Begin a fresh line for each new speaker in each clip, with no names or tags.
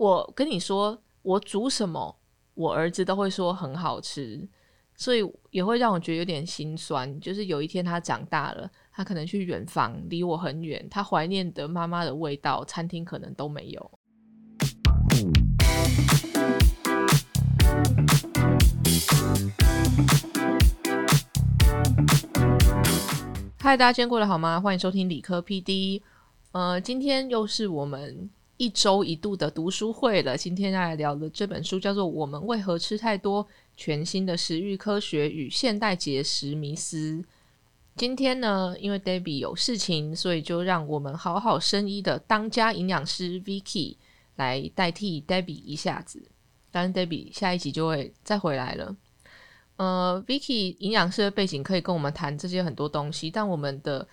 我跟你说，我煮什么，我儿子都会说很好吃，所以也会让我觉得有点心酸。就是有一天他长大了，他可能去远方，离我很远，他怀念的妈妈的味道，餐厅可能都没有。嗨，大家今天过得好吗？欢迎收听理科 PD。呃，今天又是我们。一周一度的读书会了，今天要来聊的这本书叫做《我们为何吃太多：全新的食欲科学与现代节食迷思》。今天呢，因为 Debbie 有事情，所以就让我们好好生医的当家营养师 Vicky 来代替 Debbie 一下子。当然，Debbie 下一集就会再回来了。呃，Vicky 营养师的背景可以跟我们谈这些很多东西，但我们的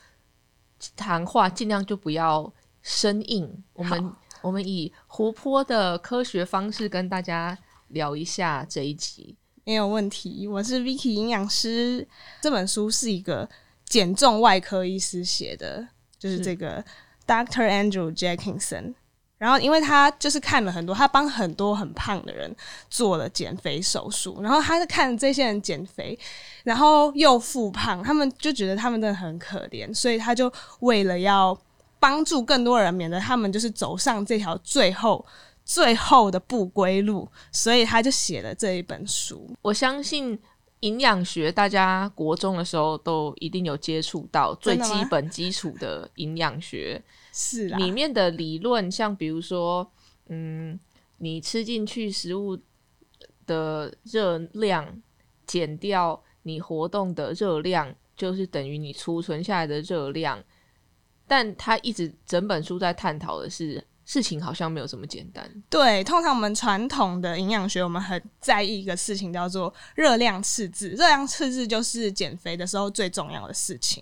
谈话尽量就不要生硬。我们我们以活泼的科学方式跟大家聊一下这一集，
没有问题。我是 Vicky 营养师，这本书是一个减重外科医师写的，就是这个 Doctor Andrew Jackinson。然后，因为他就是看了很多，他帮很多很胖的人做了减肥手术，然后他是看这些人减肥，然后又复胖，他们就觉得他们真的很可怜，所以他就为了要。帮助更多人，免得他们就是走上这条最后、最后的不归路，所以他就写了这一本书。
我相信营养学，大家国中的时候都一定有接触到最基本基础的营养学，
是
里面的理论，像比如说，嗯，你吃进去食物的热量减掉你活动的热量，就是等于你储存下来的热量。但他一直整本书在探讨的是事情好像没有这么简单。
对，通常我们传统的营养学，我们很在意一个事情叫做热量赤字。热量赤字就是减肥的时候最重要的事情。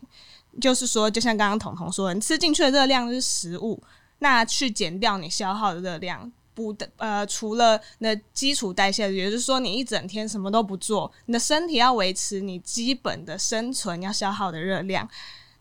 就是说，就像刚刚彤彤说，你吃进去的热量是食物，那去减掉你消耗的热量，不的呃，除了那基础代谢，也就是说你一整天什么都不做，你的身体要维持你基本的生存要消耗的热量，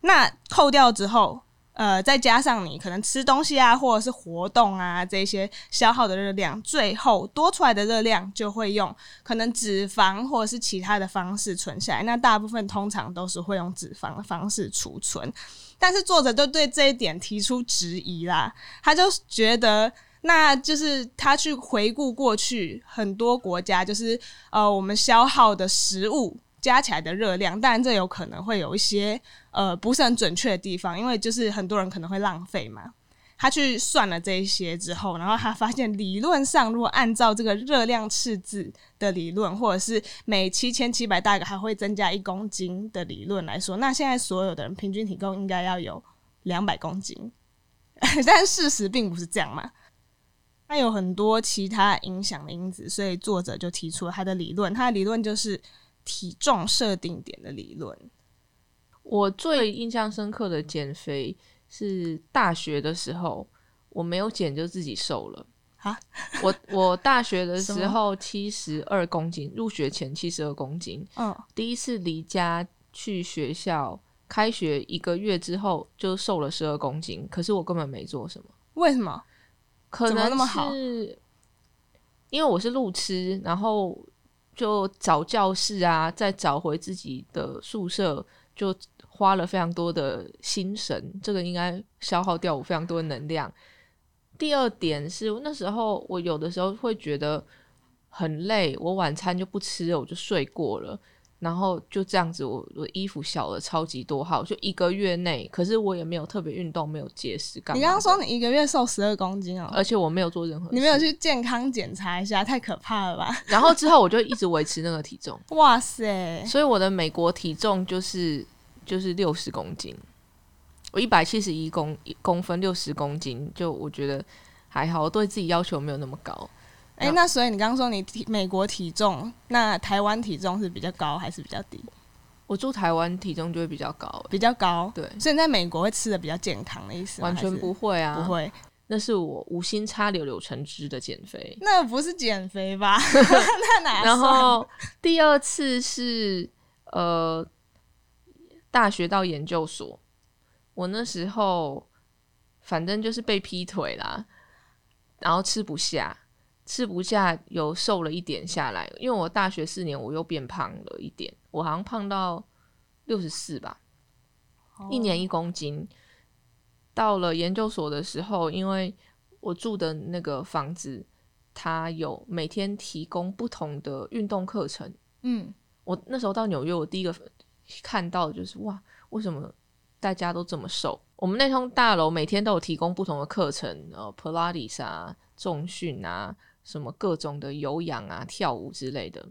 那扣掉之后。呃，再加上你可能吃东西啊，或者是活动啊，这些消耗的热量，最后多出来的热量就会用可能脂肪或者是其他的方式存下来。那大部分通常都是会用脂肪的方式储存。但是作者就对这一点提出质疑啦，他就觉得，那就是他去回顾过去很多国家，就是呃，我们消耗的食物。加起来的热量，当然这有可能会有一些呃不是很准确的地方，因为就是很多人可能会浪费嘛。他去算了这一些之后，然后他发现理论上，如果按照这个热量赤字的理论，或者是每七千七百大卡还会增加一公斤的理论来说，那现在所有的人平均体重应该要有两百公斤，但事实并不是这样嘛。它有很多其他影响的因子，所以作者就提出了他的理论，他的理论就是。体重设定点的理论，
我最印象深刻的减肥是大学的时候，我没有减就自己瘦了啊！我我大学的时候七十二公斤，入学前七十二公斤，嗯，第一次离家去学校，开学一个月之后就瘦了十二公斤，可是我根本没做什么，
为什么？
可能那么好？因为我是路痴，然后。就找教室啊，再找回自己的宿舍，就花了非常多的心神，这个应该消耗掉我非常多能量。第二点是那时候我有的时候会觉得很累，我晚餐就不吃了，我就睡过了。然后就这样子，我我衣服小了超级多号，就一个月内，可是我也没有特别运动，没有节食。
你刚刚说你一个月瘦十二公斤哦，
而且我没有做任何，
你没有去健康检查一下，太可怕了吧？
然后之后我就一直维持那个体重，
哇塞！
所以我的美国体重就是就是六十公斤，我一百七十一公公分，六十公斤，就我觉得还好，我对自己要求没有那么高。
哎，那所以你刚刚说你体美国体重，那台湾体重是比较高还是比较低？
我住台湾体重就会比较高，
比较高。
对，
所以你在美国会吃的比较健康的意思？
完全不会啊，
不会。
那是我无心插柳柳成枝的减肥，
那不是减肥吧？那哪？
然后第二次是呃，大学到研究所，我那时候反正就是被劈腿啦。然后吃不下，吃不下，有瘦了一点下来。因为我大学四年我又变胖了一点，我好像胖到六十四吧，一年一公斤。到了研究所的时候，因为我住的那个房子，它有每天提供不同的运动课程。
嗯，
我那时候到纽约，我第一个看到的就是哇，为什么大家都这么瘦？我们那栋大楼每天都有提供不同的课程，呃，Pilates 啊、重训啊、什么各种的有氧啊、跳舞之类的。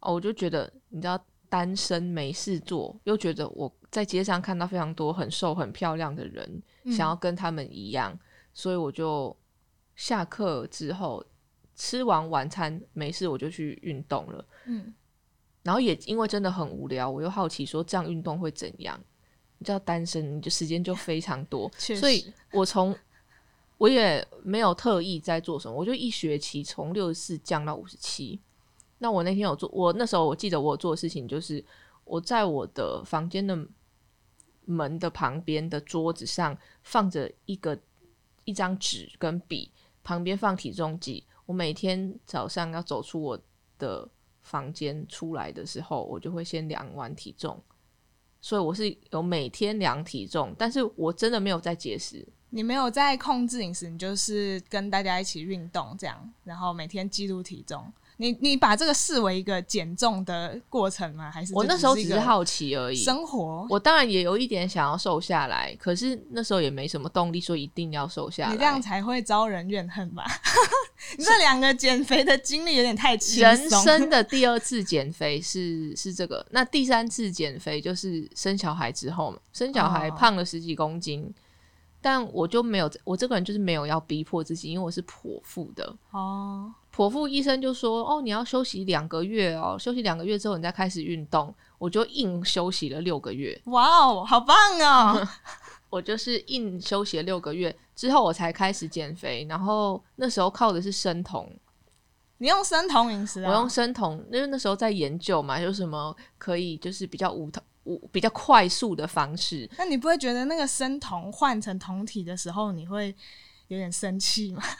哦，我就觉得，你知道，单身没事做，又觉得我在街上看到非常多很瘦、很漂亮的人，想要跟他们一样，所以我就下课之后吃完晚餐没事，我就去运动了。
嗯，
然后也因为真的很无聊，我又好奇说这样运动会怎样？你知道单身，你就时间就非常多，所以我从我也没有特意在做什么，我就一学期从六十四降到五十七。那我那天有做，我那时候我记得我做的事情就是我在我的房间的门的旁边的桌子上放着一个一张纸跟笔，旁边放体重计。我每天早上要走出我的房间出来的时候，我就会先量完体重。所以我是有每天量体重，但是我真的没有在节食。
你没有在控制饮食，你就是跟大家一起运动这样，然后每天记录体重。你你把这个视为一个减重的过程吗？还是
我那时候只
是
好奇而已。
生活？
我当然也有一点想要瘦下来，可是那时候也没什么动力说一定要瘦下来。
你这样才会招人怨恨吧？你这两个减肥的经历有点太轻
人。生的第二次减肥是是这个，那第三次减肥就是生小孩之后嘛，生小孩
哦
胖了十几公斤，但我就没有，我这个人就是没有要逼迫自己，因为我是剖腹的，
哦，
剖腹医生就说：“哦，你要休息两个月哦，休息两个月之后你再开始运动。”我就硬休息了六个月，
哇哦，好棒哦！
我就是硬休息了六个月之后，我才开始减肥。然后那时候靠的是生酮，
你用生酮饮食啊？
我用生酮，因为那时候在研究嘛，有什么可以就是比较无无比较快速的方式。
那你不会觉得那个生酮换成酮体的时候，你会有点生气吗？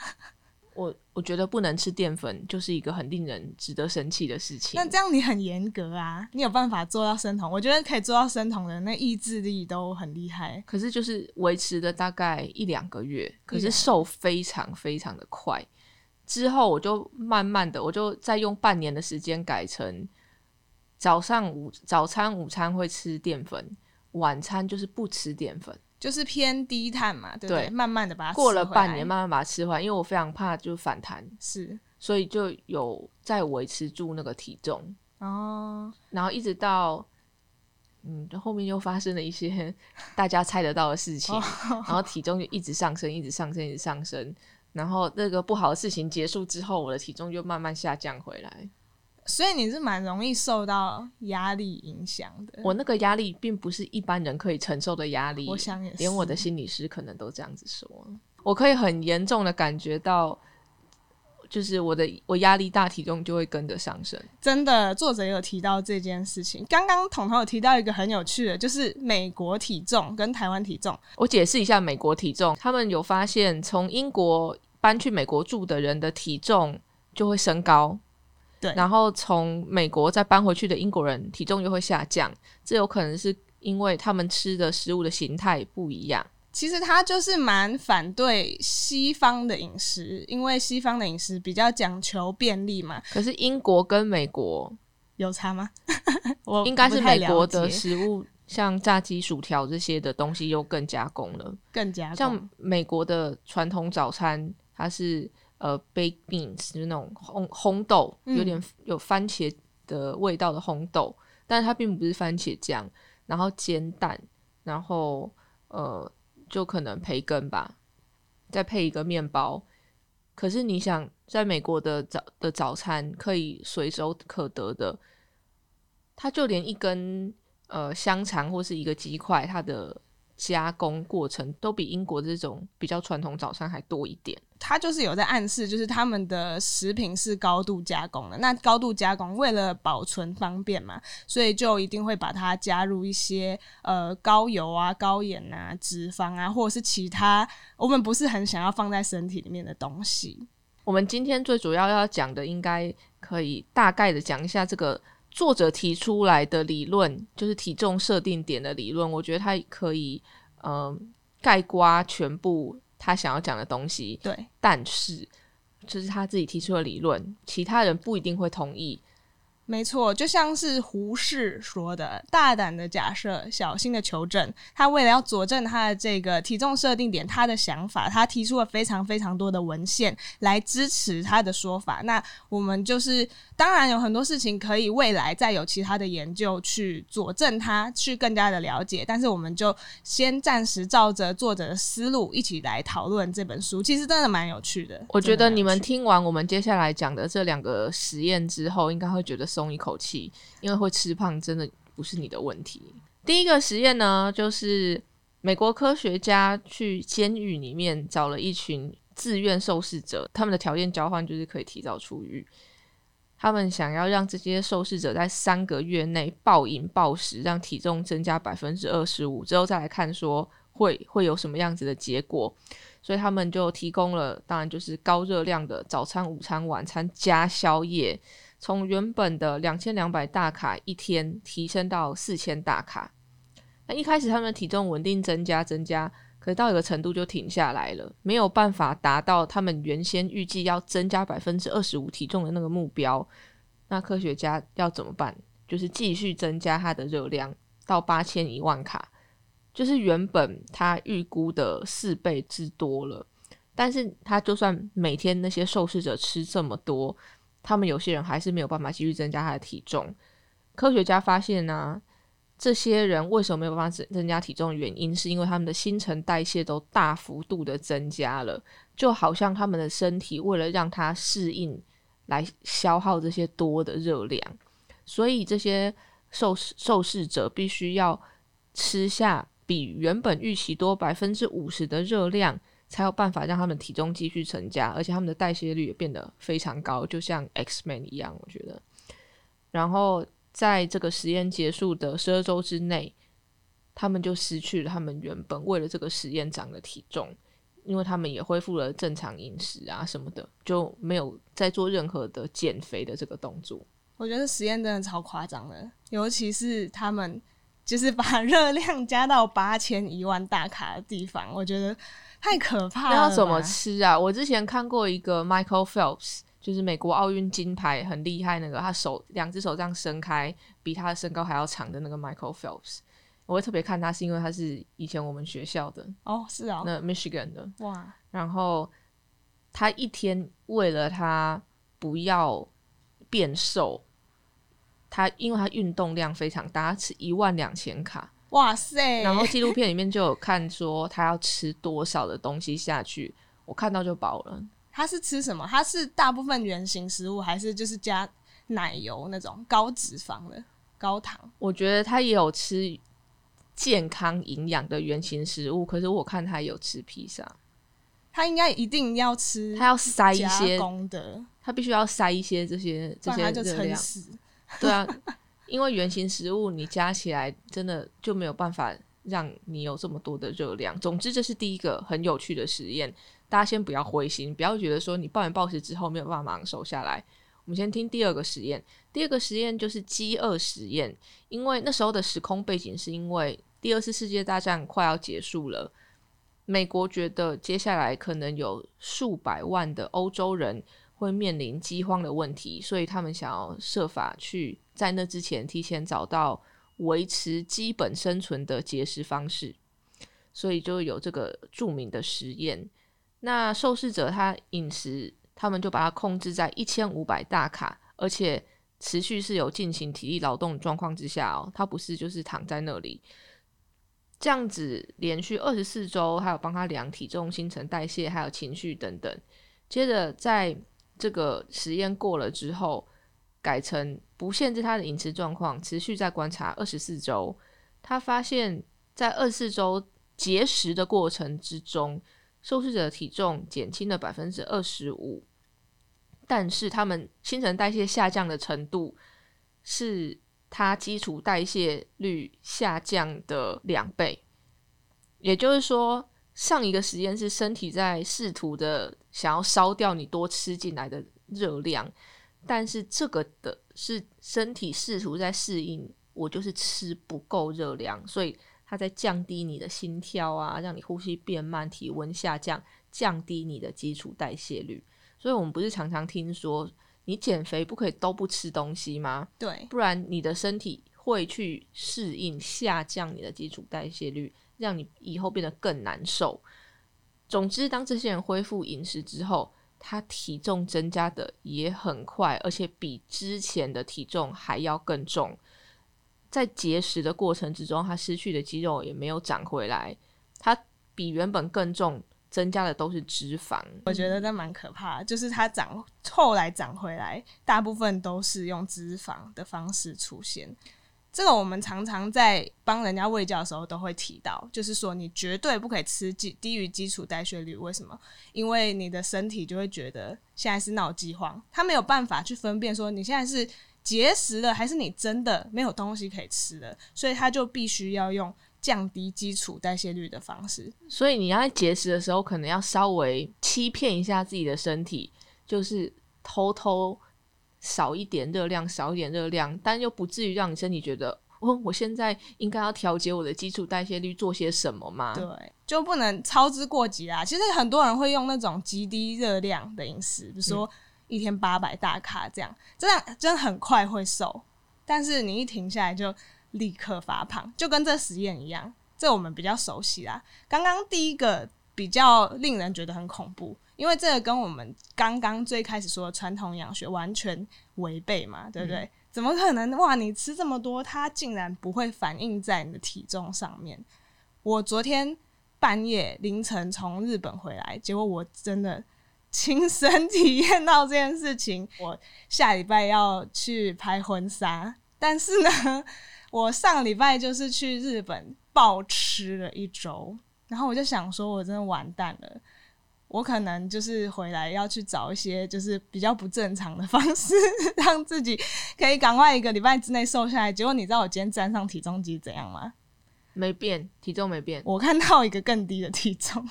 我我觉得不能吃淀粉，就是一个很令人值得生气的事情
那。这样你很严格啊，你有办法做到生酮？我觉得可以做到生酮的那意志力都很厉害。
可是就是维持了大概一两个月，可是瘦非常非常的快。之后我就慢慢的，我就再用半年的时间改成早上午早餐、午餐会吃淀粉，晚餐就是不吃淀粉。
就是偏低碳嘛，对不对？
对
慢慢的把它
过了半年，慢慢把它吃完，因为我非常怕就反弹，
是
所以就有在维持住那个体重，
哦，
然后一直到。嗯，后面又发生了一些大家猜得到的事情，然后体重就一直上升，一直上升，一直上升。然后那个不好的事情结束之后，我的体重就慢慢下降回来。
所以你是蛮容易受到压力影响的。
我那个压力并不是一般人可以承受的压力，
我想也是，
连我的心理师可能都这样子说。我可以很严重的感觉到，就是我的我压力大，体重就会跟着上升。
真的，作者也有提到这件事情。刚刚彤彤有提到一个很有趣的，就是美国体重跟台湾体重。
我解释一下美国体重，他们有发现，从英国搬去美国住的人的体重就会升高，
对
然后从美国再搬回去的英国人体重又会下降，这有可能是因为他们吃的食物的形态不一样。
其实他就是蛮反对西方的饮食，因为西方的饮食比较讲求便利嘛。
可是英国跟美国
有差吗？我
应该是美国的食物，像炸鸡、薯条这些的东西又更加工了。
更加
像美国的传统早餐，它是呃 baked beans，就是那种烘烘豆，
嗯
有点有番茄的味道的烘豆，但是它并不是番茄酱，然后煎蛋，然后呃就可能培根吧，再配一个面包。可是你想，在美国的早的早餐可以随手可得的，它就连一根呃香肠或是一个鸡块，它的加工过程都比英国这种比较传统早餐还多一点。
他就是有在暗示，就是他们的食品是高度加工的。那高度加工为了保存方便嘛，所以就一定会把它加入一些呃高油啊、高盐啊、脂肪啊，或者是其他我们不是很想要放在身体里面的东西。
我们今天最主要要讲的，应该可以大概的讲一下这个作者提出来的理论，就是体重设定点的理论。我觉得它可以嗯概括全部。他想要讲的东西，
对，
但是这是他自己提出的理论，其他人不一定会同意。
没错，就像是胡适说的：“大胆的假设，小心的求证。”他为了要佐证他的这个体重设定点，他的想法，他提出了非常非常多的文献来支持他的说法。那我们就是当然有很多事情可以未来再有其他的研究去佐证它，去更加的了解。但是我们就先暂时照着作者的思路一起来讨论这本书。其实真的蛮有趣的。
我觉得你们听完我们接下来讲的这两个实验之后，应该会觉得。松一口气，因为会吃胖真的不是你的问题。第一个实验呢，就是美国科学家去监狱里面找了一群自愿受试者，他们的条件交换就是可以提早出狱。他们想要让这些受试者在三个月内暴饮暴食，让体重增加百分之二十五，之后再来看说会会有什么样子的结果。所以他们就提供了，当然就是高热量的早餐、午餐、晚餐加宵夜。从原本的两千两百大卡一天提升到四千大卡，那一开始他们的体重稳定增加增加，可是到一个程度就停下来了，没有办法达到他们原先预计要增加百分之二十五体重的那个目标。那科学家要怎么办？就是继续增加它的热量到八千一万卡，就是原本他预估的四倍之多了。但是他就算每天那些受试者吃这么多。他们有些人还是没有办法继续增加他的体重。科学家发现呢，这些人为什么没有办法增增加体重原因，是因为他们的新陈代谢都大幅度的增加了，就好像他们的身体为了让它适应，来消耗这些多的热量，所以这些受受试者必须要吃下比原本预期多百分之五十的热量。才有办法让他们体重继续增加，而且他们的代谢率也变得非常高，就像 X Man 一样，我觉得。然后在这个实验结束的十二周之内，他们就失去了他们原本为了这个实验长的体重，因为他们也恢复了正常饮食啊什么的，就没有再做任何的减肥的这个动作。
我觉得实验真的超夸张的，尤其是他们就是把 热量加到八千一万大卡的地方，我觉得。太可怕了！
那要怎么吃啊？我之前看过一个 Michael Phelps，就是美国奥运金牌很厉害那个，他手两只手这样伸开，比他的身高还要长的那个 Michael Phelps。我会特别看他，是因为他是以前我们学校的
哦，是啊，
那 Michigan 的
哇。
然后他一天为了他不要变瘦，他因为他运动量非常大，他吃一万两千卡。
哇塞！
然后纪录片里面就有看说他要吃多少的东西下去，我看到就饱了。
他是吃什么？它是大部分原型食物，还是就是加奶油那种高脂肪的、高糖？
我觉得他也有吃健康营养的原型食物，可是我看他有吃披萨。
他应该一定要吃，
他要塞一些
工的，
他必须要塞一些这些这些热量。对啊。因为原型食物你加起来真的就没有办法让你有这么多的热量。总之，这是第一个很有趣的实验，大家先不要灰心，不要觉得说你暴饮暴食之后没有办法马上瘦下来。我们先听第二个实验。第二个实验就是饥饿实验，因为那时候的时空背景是因为第二次世界大战快要结束了，美国觉得接下来可能有数百万的欧洲人会面临饥荒的问题，所以他们想要设法去。在那之前，提前找到维持基本生存的节食方式，所以就有这个著名的实验。那受试者他饮食，他们就把它控制在一千五百大卡，而且持续是有进行体力劳动状况之下哦，他不是就是躺在那里这样子连续二十四周，还有帮他量体重、新陈代谢，还有情绪等等。接着在这个实验过了之后。改成不限制他的饮食状况，持续在观察二十四周。他发现，在二十四周节食的过程之中，受试者体重减轻了百分之二十五，但是他们新陈代谢下降的程度是它基础代谢率下降的两倍。也就是说，上一个实验是身体在试图的想要烧掉你多吃进来的热量，但是这个的是身体试图在适应，我就是吃不够热量，所以它在降低你的心跳啊，让你呼吸变慢，体温下降，降低你的基础代谢率。所以我们不是常常听说，你减肥不可以都不吃东西吗？
对，
不然你的身体会去适应下降你的基础代谢率。让你以后变得更难受。总之，当这些人恢复饮食之后，他体重增加的也很快，而且比之前的体重还要更重。在节食的过程之中，他失去的肌肉也没有长回来，他比原本更重，增加的都是脂肪。
我觉得那蛮可怕，就是他长后来长回来，大部分都是用脂肪的方式出现。这个我们常常在帮人家喂教的时候都会提到，就是说你绝对不可以吃基低于基础代谢率。为什么？因为你的身体就会觉得现在是闹饥荒，他没有办法去分辨说你现在是节食了还是你真的没有东西可以吃了，所以他就必须要用降低基础代谢率的方式。
所以你要在节食的时候，可能要稍微欺骗一下自己的身体，就是偷偷。少一点热量，少一点热量，但又不至于让你身体觉得，哦，我现在应该要调节我的基础代谢率，做些什么吗？
对，就不能操之过急啦。其实很多人会用那种极低热量的饮食，比如说一天八百大卡这样，真的真的很快会瘦，但是你一停下来就立刻发胖，就跟这实验一样。这我们比较熟悉啦。刚刚第一个比较令人觉得很恐怖。因为这个跟我们刚刚最开始说的传统养学完全违背嘛，对不对？怎么可能？哇，你吃这么多，它竟然不会反映在你的体重上面？我昨天半夜凌晨从日本回来，结果我真的亲身 体验到这件事情。我下礼拜要去拍婚纱，但是呢，我上礼拜就是去日本暴吃了一周，然后我就想说，我真的完蛋了。我可能就是回来要去找一些就是比较不正常的方式，让自己可以赶快一个礼拜之内瘦下来。结果你知道我今天站上体重机怎样吗？
没变，体重没变。
我看到一个更低的体重。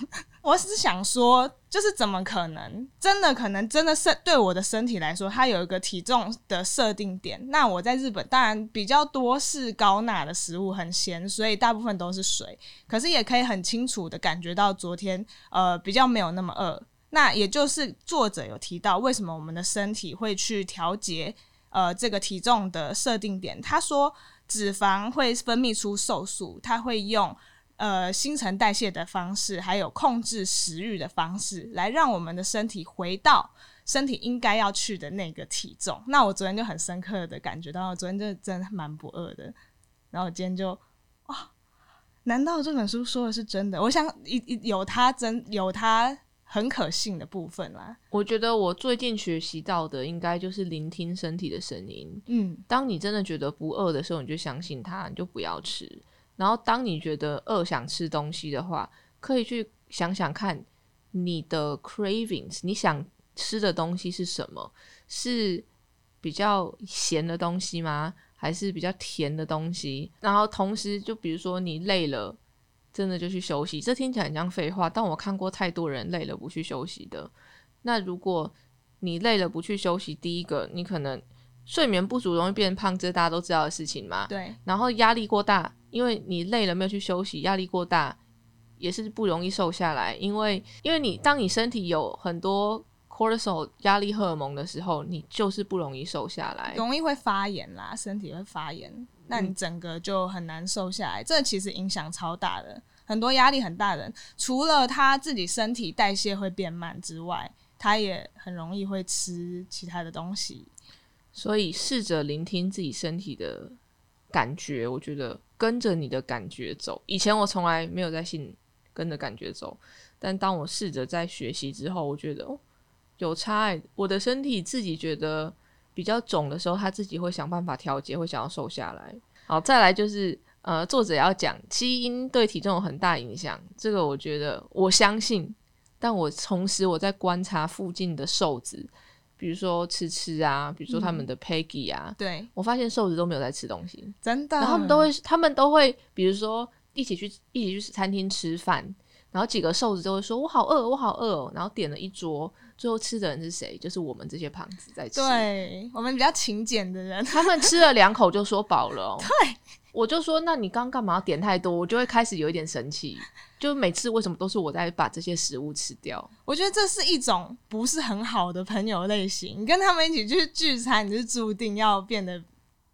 我是想说，就是怎么可能？真的可能真的是对我的身体来说，它有一个体重的设定点。那我在日本当然比较多是高钠的食物，很咸，所以大部分都是水。可是也可以很清楚的感觉到昨天呃比较没有那么饿。那也就是作者有提到，为什么我们的身体会去调节呃这个体重的设定点？他说。脂肪会分泌出瘦素，它会用呃新陈代谢的方式，还有控制食欲的方式，来让我们的身体回到身体应该要去的那个体重。那我昨天就很深刻的感觉到，昨天就真的蛮不饿的。然后我今天就啊，难道这本书说的是真的？我想一有它真有它。很可信的部分啦，
我觉得我最近学习到的应该就是聆听身体的声音。
嗯，
当你真的觉得不饿的时候，你就相信它，你就不要吃。然后当你觉得饿想吃东西的话，可以去想想看你的 cravings，你想吃的东西是什么？是比较咸的东西吗？还是比较甜的东西？然后同时，就比如说你累了。真的就去休息，这听起来很像废话，但我看过太多人累了不去休息的。那如果你累了不去休息，第一个你可能睡眠不足，容易变胖，这大家都知道的事情嘛。
对。
然后压力过大，因为你累了没有去休息，压力过大也是不容易瘦下来。因为因为你当你身体有很多 cortisol 压力荷尔蒙的时候，你就是不容易瘦下来，
容易会发炎啦，身体会发炎。那你整个就很难瘦下来，这其实影响超大的。很多压力很大的人，除了他自己身体代谢会变慢之外，他也很容易会吃其他的东西。
所以试着聆听自己身体的感觉，我觉得跟着你的感觉走。以前我从来没有在信跟着感觉走，但当我试着在学习之后，我觉得哦有差。我的身体自己觉得。比较肿的时候，他自己会想办法调节，会想要瘦下来。好，再来就是，呃，作者要讲基因对体重有很大影响，这个我觉得我相信，但我同时我在观察附近的瘦子，比如说吃吃啊，比如说他们的 Peggy 啊，
对，
我发现瘦子都没有在吃东西，
真的，
然后他们都会，他们都会，比如说一起去一起去餐厅吃饭，然后几个瘦子就会说：“我好饿，我好饿哦。”然后点了一桌，最后吃的人是谁？就是我们这些胖子在吃。
对我们比较勤俭的人，
他们吃了两口就说饱了、哦。对，我就说：“那你刚干嘛要点太多？”我就会开始有一点生气，就每次为什么都是我在把这些食物吃掉？
我觉得这是一种不是很好的朋友类型。你跟他们一起去聚餐，你是注定要变得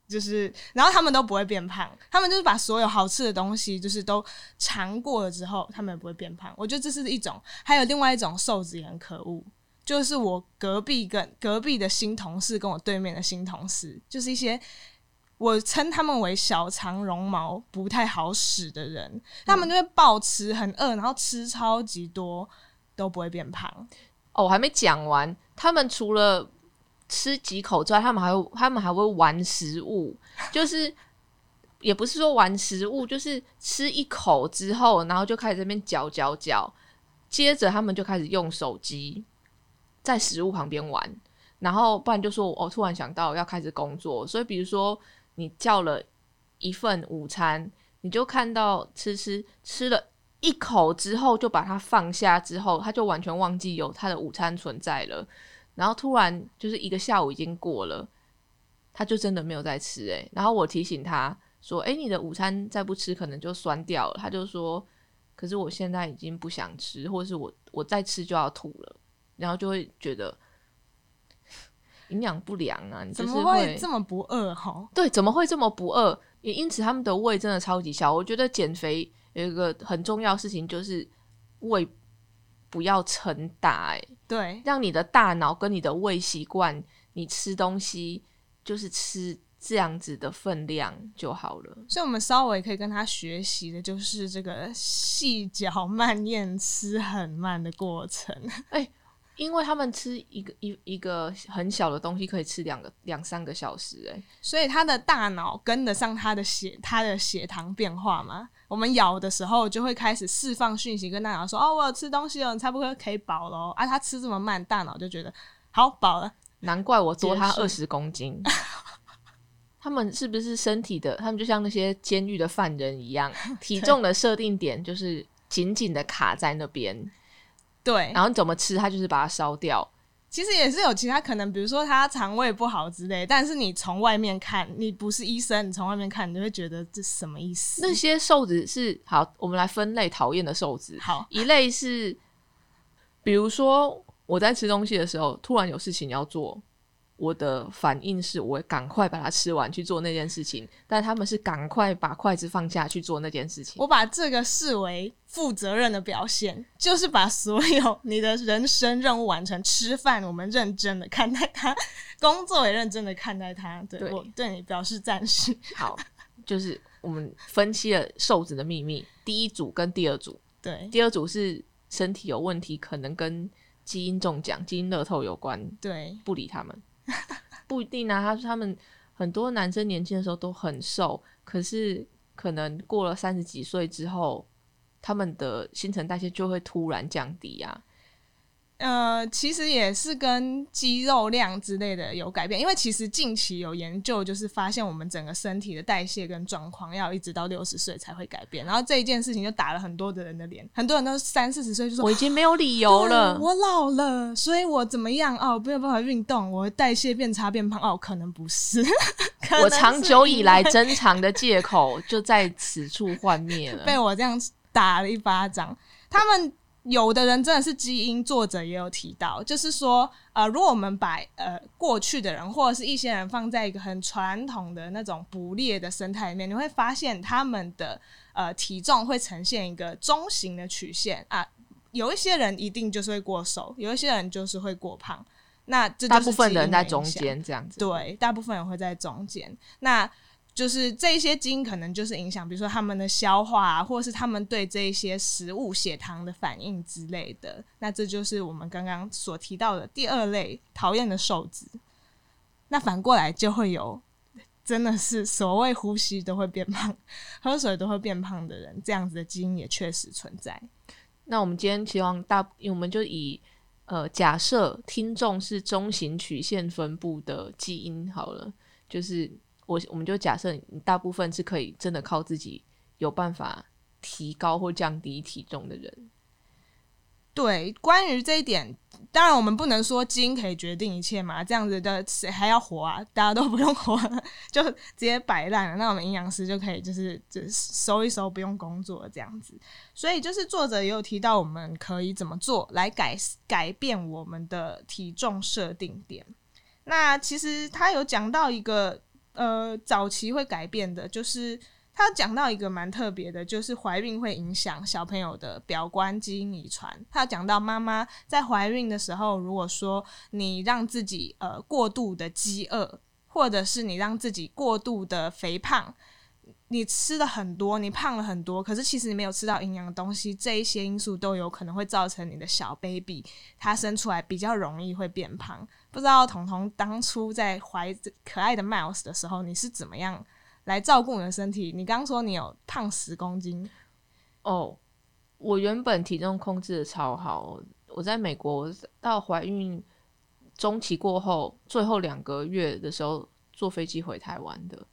就是，然后他们都不会变胖，他们就是把所有好吃的东西就是都尝过了之后，他们也不会变胖。我觉得这是一种，还有另外一种瘦子也很可恶。就是我隔壁跟隔壁的新同事跟我对面的新同事，就是一些我称他们为小肠绒毛不太好使的人，他们就会暴吃，很饿，然后吃超级多，都不会变胖。
哦，我还没讲完，他们除了吃几口之外，他们还会他们还会玩食物，就是也不是说玩食物，就是吃一口之后，然后就开始这边嚼嚼嚼，接着他们就开始用手机在食物旁边玩，然后不然就说我、哦、突然想到要开始工作，所以比如说你叫了一份午餐，你就看到吃吃吃了。一口之后就把它放下，之后他就完全忘记有他的午餐存在了。然后突然就是一个下午已经过了，他就真的没有再吃诶、然后我提醒他说：“诶、你的午餐再不吃可能就酸掉了。”他就说：“可是我现在已经不想吃，或是我我再吃就要吐了。”然后就会觉得营养不良啊！你就是
怎么会这么不饿哈？
对，怎么会这么不饿？也因此他们的胃真的超级小。我觉得减肥。有一个很重要的事情就是胃不要撑大、欸，
对，
让你的大脑跟你的胃习惯，你吃东西就是吃这样子的分量就好了。
所以，我们稍微可以跟他学习的就是这个细嚼慢咽、吃很慢的过程。
哎、欸，因为他们吃一个一一个很小的东西，可以吃两个两三个小时、欸，哎，
所以他的大脑跟得上他的血，他的血糖变化吗？我们咬的时候就会开始释放讯息，跟大脑说：“哦，我有吃东西了，你差不多可以饱了。”啊，他吃这么慢，大脑就觉得好饱了。
难怪我多他二十公斤。他们是不是身体的？他们就像那些监狱的犯人一样，体重的设定点就是紧紧的卡在那边。
对，
然后怎么吃，它就是把它烧掉。
其实也是有其他可能，比如说他肠胃不好之类，但是你从外面看，你不是医生，你从外面看，你就会觉得这什么意思？
那些瘦子是好，我们来分类讨厌的瘦子。
好，
一类是，比如说我在吃东西的时候，突然有事情要做，我的反应是我会赶快把它吃完去做那件事情，但他们是赶快把筷子放下去做那件事情。
我把这个视为负责任的表现，就是把所有你的人生任务完成。吃饭我们认真的看待它，工作也认真的看待它。对，
对
我对你表示赞许。
好，就是我们分析了瘦子的秘密，第一组跟第二组，
对
第二组是身体有问题，可能跟基因中奖、基因乐透有关，
对，
不理他们，不一定啊。他说他们很多男生年轻的时候都很瘦，可是可能过了三十几岁之后，他们的新陈代谢就会突然降低啊。
呃，其实也是跟肌肉量之类的有改变，因为其实近期有研究，就是发现我们整个身体的代谢跟状况要一直到六十岁才会改变。然后这一件事情就打了很多的人的脸，很多人都三四十岁就说
我已经没有理由了，
我老了，所以我怎么样哦，没有办法运动，我代谢变差变胖哦，可能不是，可
我长久以来珍藏的借口就在此处幻灭了。
被我这样打了一巴掌。他们有的人真的是基因，作者也有提到，就是说，呃，如果我们把呃过去的人或者是一些人放在一个很传统的那种捕猎的生态里面，你会发现他们的呃体重会呈现一个中型的曲线啊。有一些人一定就是会过瘦，有一些人就是会过胖。那这
大部分人在中间这样子。
对，大部分人会在中间。那就是这些基因可能就是影响，比如说他们的消化啊，或是他们对这些食物血糖的反应之类的。那这就是我们刚刚所提到的第二类讨厌的瘦子。那反过来就会有真的是所谓呼吸都会变胖，喝水都会变胖的人，这样子的基因也确实存在。
那我们今天希望大，我们就以呃假设听众是中型曲线分布的基因好了，就是我我们就假设你大部分是可以真的靠自己有办法提高或降低体重的人。
对，关于这一点，当然我们不能说基因可以决定一切嘛，这样子的谁还要活啊？大家都不用活了，就直接摆烂了。那我们营养师就可以就是就收一收，不用工作这样子。所以就是作者也有提到，我们可以怎么做来改改变我们的体重设定点。那其实他有讲到一个呃早期会改变的，就是。他讲到一个蛮特别的，就是怀孕会影响小朋友的表观基因遗传。他讲到妈妈在怀孕的时候，如果说你让自己呃过度的饥饿，或者是你让自己过度的肥胖，你吃了很多，你胖了很多，可是其实你没有吃到营养的东西，这一些因素都有可能会造成你的小 baby 他生出来比较容易会变胖。不知道彤彤当初在怀可爱的 Mouse 的时候，你是怎么样？来照顾你的身体。你刚说你有胖十公斤
哦，我原本体重控制的超好。我在美国到怀孕中期过后，最后两个月的时候坐飞机回台湾的，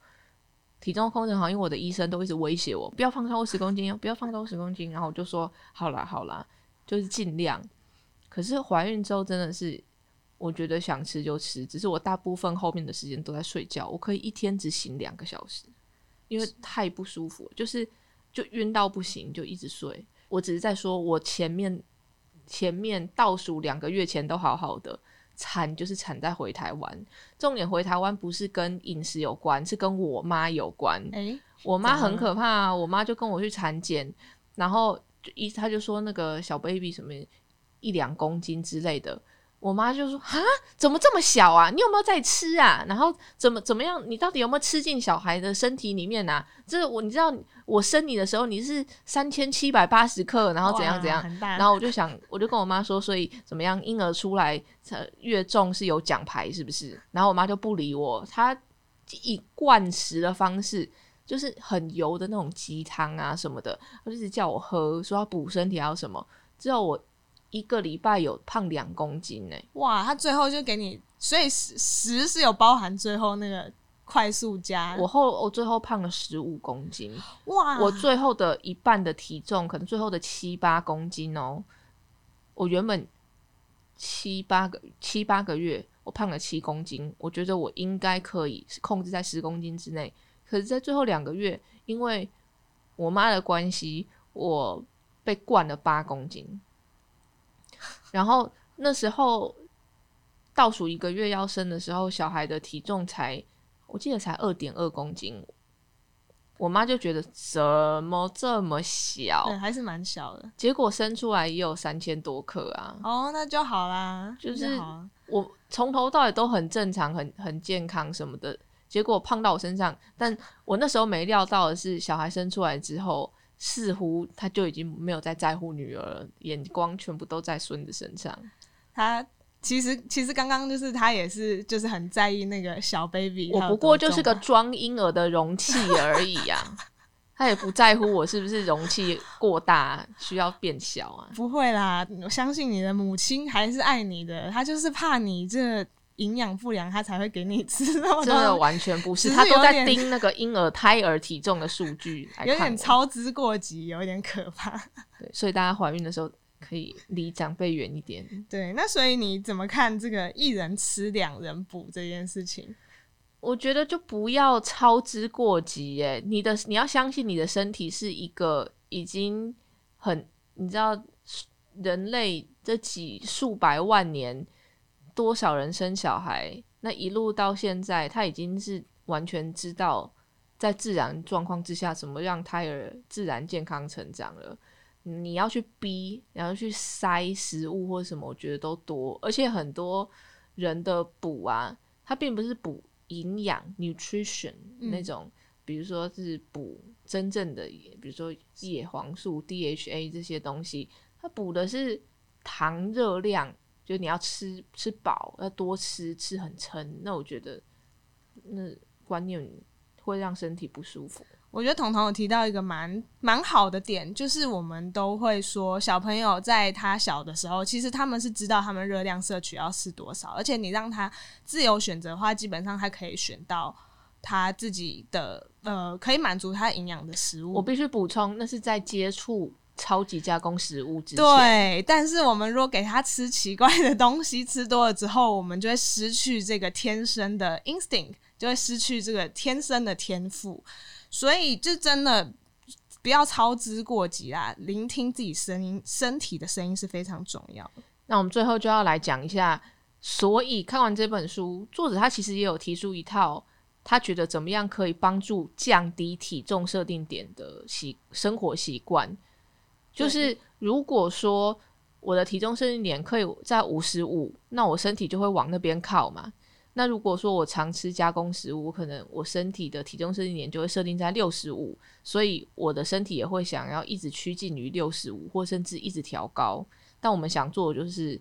体重控制好，因为我的医生都一直威胁我不要放超过十公斤，不要放超过十公斤。然后我就说好啦好啦，就是尽量。可是怀孕之后真的是。我觉得想吃就吃，只是我大部分后面的时间都在睡觉。我可以一天只醒两个小时，因为太不舒服，就是就晕到不行，就一直睡。我只是在说，我前面前面倒数两个月前都好好的，惨就是惨在回台湾。重点回台湾不是跟饮食有关，是跟我妈有关。
诶，
我妈很可怕啊！我妈就跟我去产检，然后就一她就说那个小 baby 什么一两公斤之类的。我妈就说：“啊，怎么这么小啊？你有没有在吃啊？然后怎么怎么样？你到底有没有吃进小孩的身体里面啊？这我你知道，我生你的时候你是三千七百八十克，然后怎样怎样？然后我就想，我就跟我妈说，所以怎么样？婴儿出来越重是有奖牌，是不是？然后我妈就不理我，她以灌食的方式，就是很油的那种鸡汤啊什么的，她就是叫我喝，说要补身体还有什么。之后我。一个礼拜有胖两公斤呢，
哇！他最后就给你，所以十十是有包含最后那个快速加。
我后我最后胖了十五公斤，
哇！
我最后的一半的体重，可能最后的七八公斤哦。我原本七八个七八个月，我胖了七公斤，我觉得我应该可以控制在十公斤之内。可是，在最后两个月，因为我妈的关系，我被灌了八公斤。然后那时候倒数一个月要生的时候，小孩的体重才我记得才二点二公斤，我妈就觉得怎么这么小，
对，还是蛮小的。
结果生出来也有三千多克啊！
哦，那就好啦，
就是我从头到尾都很正常、很很健康什么的，结果胖到我身上。但我那时候没料到的是，小孩生出来之后。似乎他就已经没有在在乎女儿了，眼光全部都在孙子身上。
他其实其实刚刚就是他也是就是很在意那个小 baby。
我不过就是个装婴儿的容器而已呀，他也不在乎我是不是容器过大需要变小啊。
不会啦，我相信你的母亲还是爱你的，她就是怕你这。营养不良，他才会给你吃。真
的完全不是，他都在盯那个婴儿胎儿体重的数据，
有点操之过急，有点可怕。
对，所以大家怀孕的时候可以离长辈远一点。
对，那所以你怎么看这个一人吃两人补这件事情？
我觉得就不要操之过急。耶。你的你要相信你的身体是一个已经很，你知道，人类这几数百万年。多少人生小孩，那一路到现在，他已经是完全知道在自然状况之下，怎么让胎儿自然健康成长了。你要去逼，然后去塞食物或什么，我觉得都多。而且很多人的补啊，它并不是补营养 （nutrition） 那种，比如说是补真正的，比如说叶黄素 （DHA） 这些东西，它补的是糖热量。就你要吃吃饱，要多吃，吃很撑。那我觉得，那观念会让身体不舒服。
我觉得彤彤有提到一个蛮蛮好的点，就是我们都会说，小朋友在他小的时候，其实他们是知道他们热量摄取要是多少，而且你让他自由选择的话，基本上他可以选到他自己的呃可以满足他营养的食物。
我必须补充，那是在接触超级加工食物之前。
对，但是我们如果给他吃奇怪的东西，吃多了之后，我们就会失去这个天生的 instinct，就会失去这个天生的天赋。所以，就真的不要操之过急啦，聆听自己声音、身体的声音是非常重要的。
那我们最后就要来讲一下，所以看完这本书，作者他其实也有提出一套，他觉得怎么样可以帮助降低体重设定点的习生活习惯。就是如果说我的体重设定点可以在五十五，那我身体就会往那边靠嘛。那如果说我常吃加工食物，可能我身体的体重设定点就会设定在六十五，所以我的身体也会想要一直趋近于六十五，或甚至一直调高。但我们想做的就是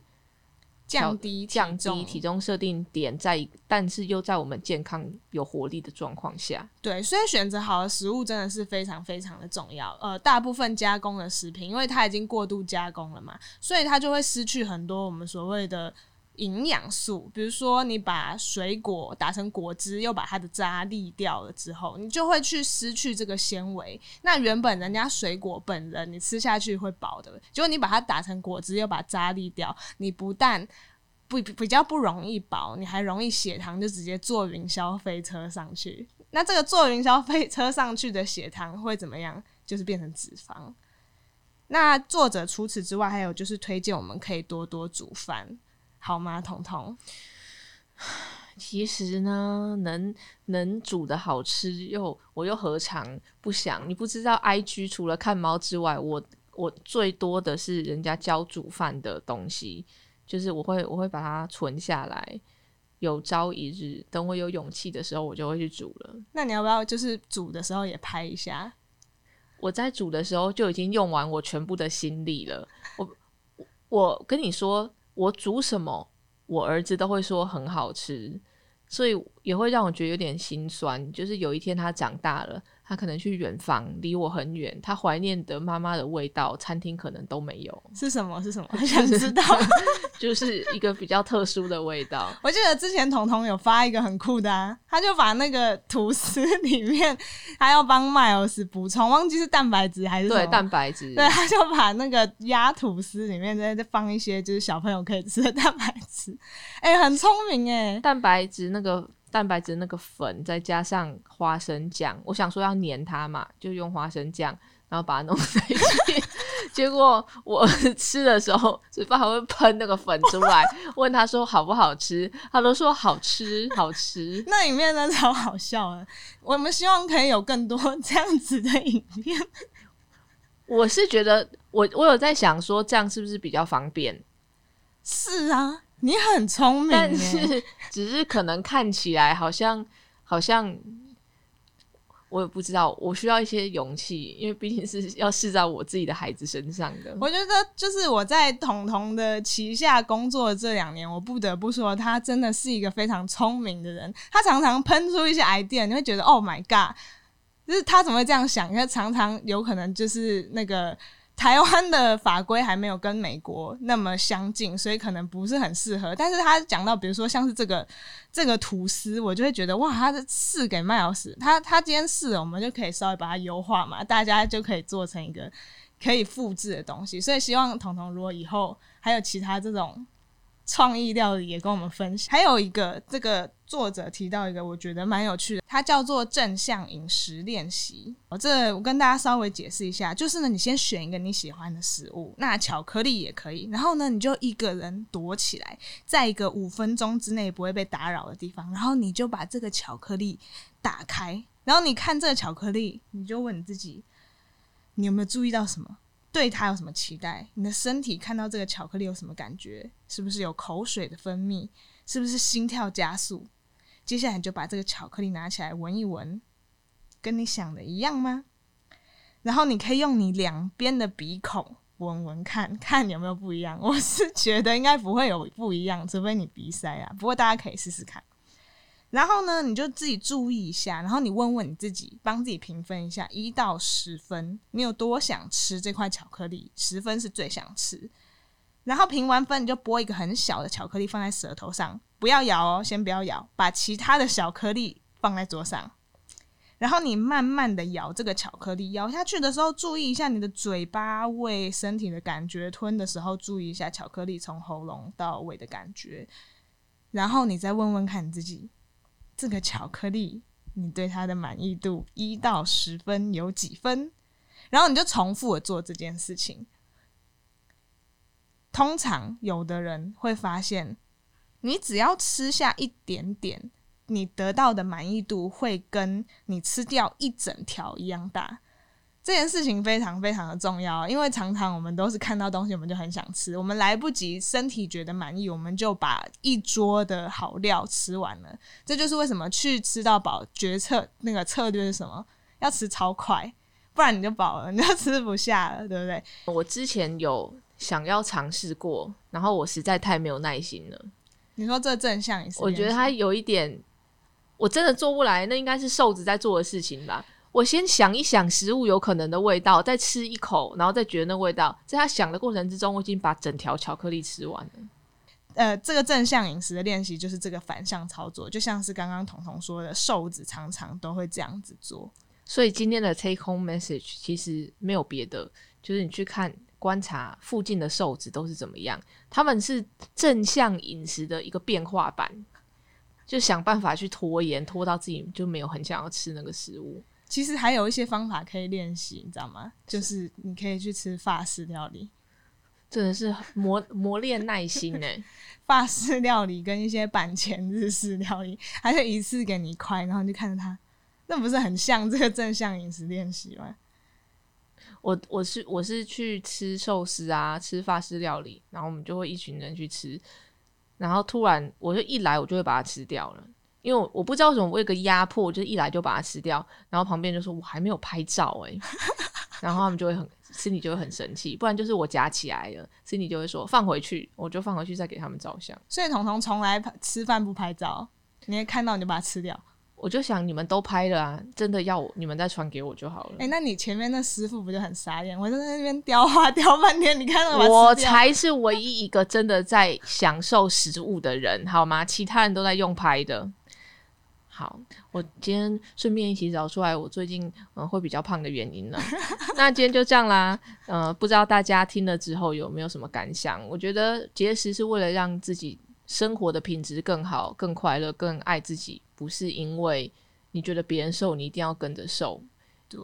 降低
降低体重设定点，在但是又在我们健康有活力的状况下。
对，所以选择好的食物真的是非常非常的重要。呃，大部分加工的食品，因为它已经过度加工了嘛，所以它就会失去很多我们所谓的。营养素，比如说你把水果打成果汁，又把它的渣沥掉了之后，你就会去失去这个纤维。那原本人家水果本人你吃下去会饱的，结果你把它打成果汁，又把渣沥掉，你不但不比较不容易饱，你还容易血糖就直接坐云霄飞车上去。那这个坐云霄飞车上去的血糖会怎么样？就是变成脂肪。那作者除此之外，还有就是推荐我们可以多多煮饭。好吗，彤彤？
其实呢，能能煮的好吃，又我又何尝不想？你不知道，I G 除了看猫之外，我我最多的是人家教煮饭的东西，就是我会我会把它存下来，有朝一日等我有勇气的时候，我就会去煮了。
那你要不要就是煮的时候也拍一下？
我在煮的时候就已经用完我全部的心力了。我我跟你说。我煮什么，我儿子都会说很好吃，所以也会让我觉得有点心酸。就是有一天他长大了。他可能去远方，离我很远。他怀念的妈妈的味道，餐厅可能都没有。
是什么？是什么？很想知道。
就是一个比较特殊的味道。
我记得之前彤彤有发一个很酷的，啊，他就把那个吐司里面，他要帮麦尔斯补充，忘记是蛋白质还是
对蛋白质。
对，他就把那个鸭吐司里面再再放一些，就是小朋友可以吃的蛋白质。哎，很聪明哎，
蛋白质那个。蛋白质那个粉，再加上花生酱，我想说要粘它嘛，就用花生酱，然后把它弄 在一起。结果我 吃的时候，嘴巴还会喷那个粉出来。问他说好不好吃，他都说好吃，好吃。
那里面呢超好笑啊。我们希望可以有更多这样子的影片。
我是觉得，我我有在想说，这样是不是比较方便？
是啊。你很聪明，
但是只是可能看起来好像好像，我也不知道，我需要一些勇气，因为毕竟是要试在我自己的孩子身上的。
我觉得就是我在彤彤的旗下工作这两年，我不得不说，他真的是一个非常聪明的人。他常常喷出一些 idea，你会觉得 Oh my God，就是他怎么会这样想？因为常常有可能就是那个。台湾的法规还没有跟美国那么相近，所以可能不是很适合。但是他讲到，比如说像是这个这个吐司，我就会觉得哇，他是试给麦老师，他他今天试了，我们就可以稍微把它优化嘛，大家就可以做成一个可以复制的东西。所以希望彤彤如果以后还有其他这种。创意料理也跟我们分享，还有一个这个作者提到一个我觉得蛮有趣的，它叫做正向饮食练习。我这我跟大家稍微解释一下，就是呢，你先选一个你喜欢的食物，那巧克力也可以，然后呢，你就一个人躲起来，在一个五分钟之内不会被打扰的地方，然后你就把这个巧克力打开，然后你看这个巧克力，你就问你自己，你有没有注意到什么？对它有什么期待？你的身体看到这个巧克力有什么感觉？是不是有口水的分泌？是不是心跳加速？接下来你就把这个巧克力拿起来闻一闻，跟你想的一样吗？然后你可以用你两边的鼻孔闻闻看看有没有不一样。我是觉得应该不会有不一样，除非你鼻塞啊。不过大家可以试试看。然后呢，你就自己注意一下，然后你问问你自己，帮自己评分一下，一到十分，你有多想吃这块巧克力？十分是最想吃。然后评完分，你就剥一个很小的巧克力放在舌头上，不要咬哦，先不要咬，把其他的小颗粒放在桌上。然后你慢慢的咬这个巧克力，咬下去的时候注意一下你的嘴巴、胃、身体的感觉，吞的时候注意一下巧克力从喉咙到胃的感觉。然后你再问问看你自己，这个巧克力你对它的满意度一到十分有几分？然后你就重复的做这件事情。通常有的人会发现，你只要吃下一点点。你得到的满意度会跟你吃掉一整条一样大，这件事情非常非常的重要，因为常常我们都是看到东西我们就很想吃，我们来不及身体觉得满意，我们就把一桌的好料吃完了。这就是为什么去吃到饱决策那个策略是什么？要吃超快，不然你就饱了，你就吃不下了，对不对？
我之前有想要尝试过，然后我实在太没有耐心了。
你说这正向？
我觉得它有一点。我真的做不来，那应该是瘦子在做的事情吧。我先想一想食物有可能的味道，再吃一口，然后再觉得那味道。在他想的过程之中，我已经把整条巧克力吃完了。
呃，这个正向饮食的练习就是这个反向操作，就像是刚刚彤彤说的，瘦子常常都会这样子做。
所以今天的 take home message 其实没有别的，就是你去看观察附近的瘦子都是怎么样，他们是正向饮食的一个变化版。就想办法去拖延，拖到自己就没有很想要吃那个食物。
其实还有一些方法可以练习，你知道吗？就是你可以去吃法式料理，
真的是磨磨练耐心呢。
法式料理跟一些板前日式料理，还可以一次给你一块，然后就看着它，那不是很像这个正向饮食练习吗？
我我是我是去吃寿司啊，吃法式料理，然后我们就会一群人去吃。然后突然，我就一来，我就会把它吃掉了，因为我我不知道为什么，我有个压迫，就是一来就把它吃掉。然后旁边就说我还没有拍照哎，然后他们就会很心里就会很生气，不然就是我夹起来了，心里就会说放回去，我就放回去再给他们照相。
所以彤彤从来吃饭不拍照，你看到你就把它吃掉。
我就想你们都拍了啊，真的要你们再传给我就好了。
哎，那你前面那师傅不就很傻眼？我就在那边雕花 雕半天，你看到吗？
我才是唯一一个真的在享受食物的人，好吗？其他人都在用拍的。好，我今天顺便一起找出来我最近嗯会比较胖的原因了。那今天就这样啦。呃，不知道大家听了之后有没有什么感想？我觉得节食是为了让自己生活的品质更好、更快乐、更爱自己。不是因为你觉得别人瘦，你一定要跟着瘦。
对，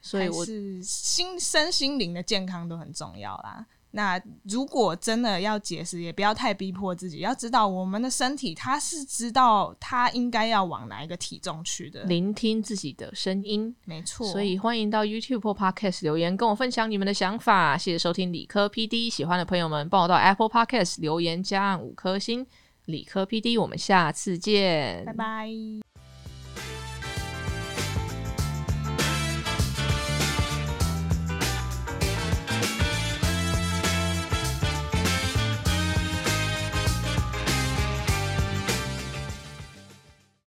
所以我
是心身心灵的健康都很重要啦。那如果真的要节食，也不要太逼迫自己。要知道，我们的身体它是知道它应该要往哪一个体重去的。
聆听自己的声音，
没错。
所以欢迎到 YouTube 或 Podcast 留言，跟我分享你们的想法。谢谢收听理科 PD，喜欢的朋友们帮我到 Apple Podcast 留言加按五颗星。理科 PD，我们下次见，
拜拜。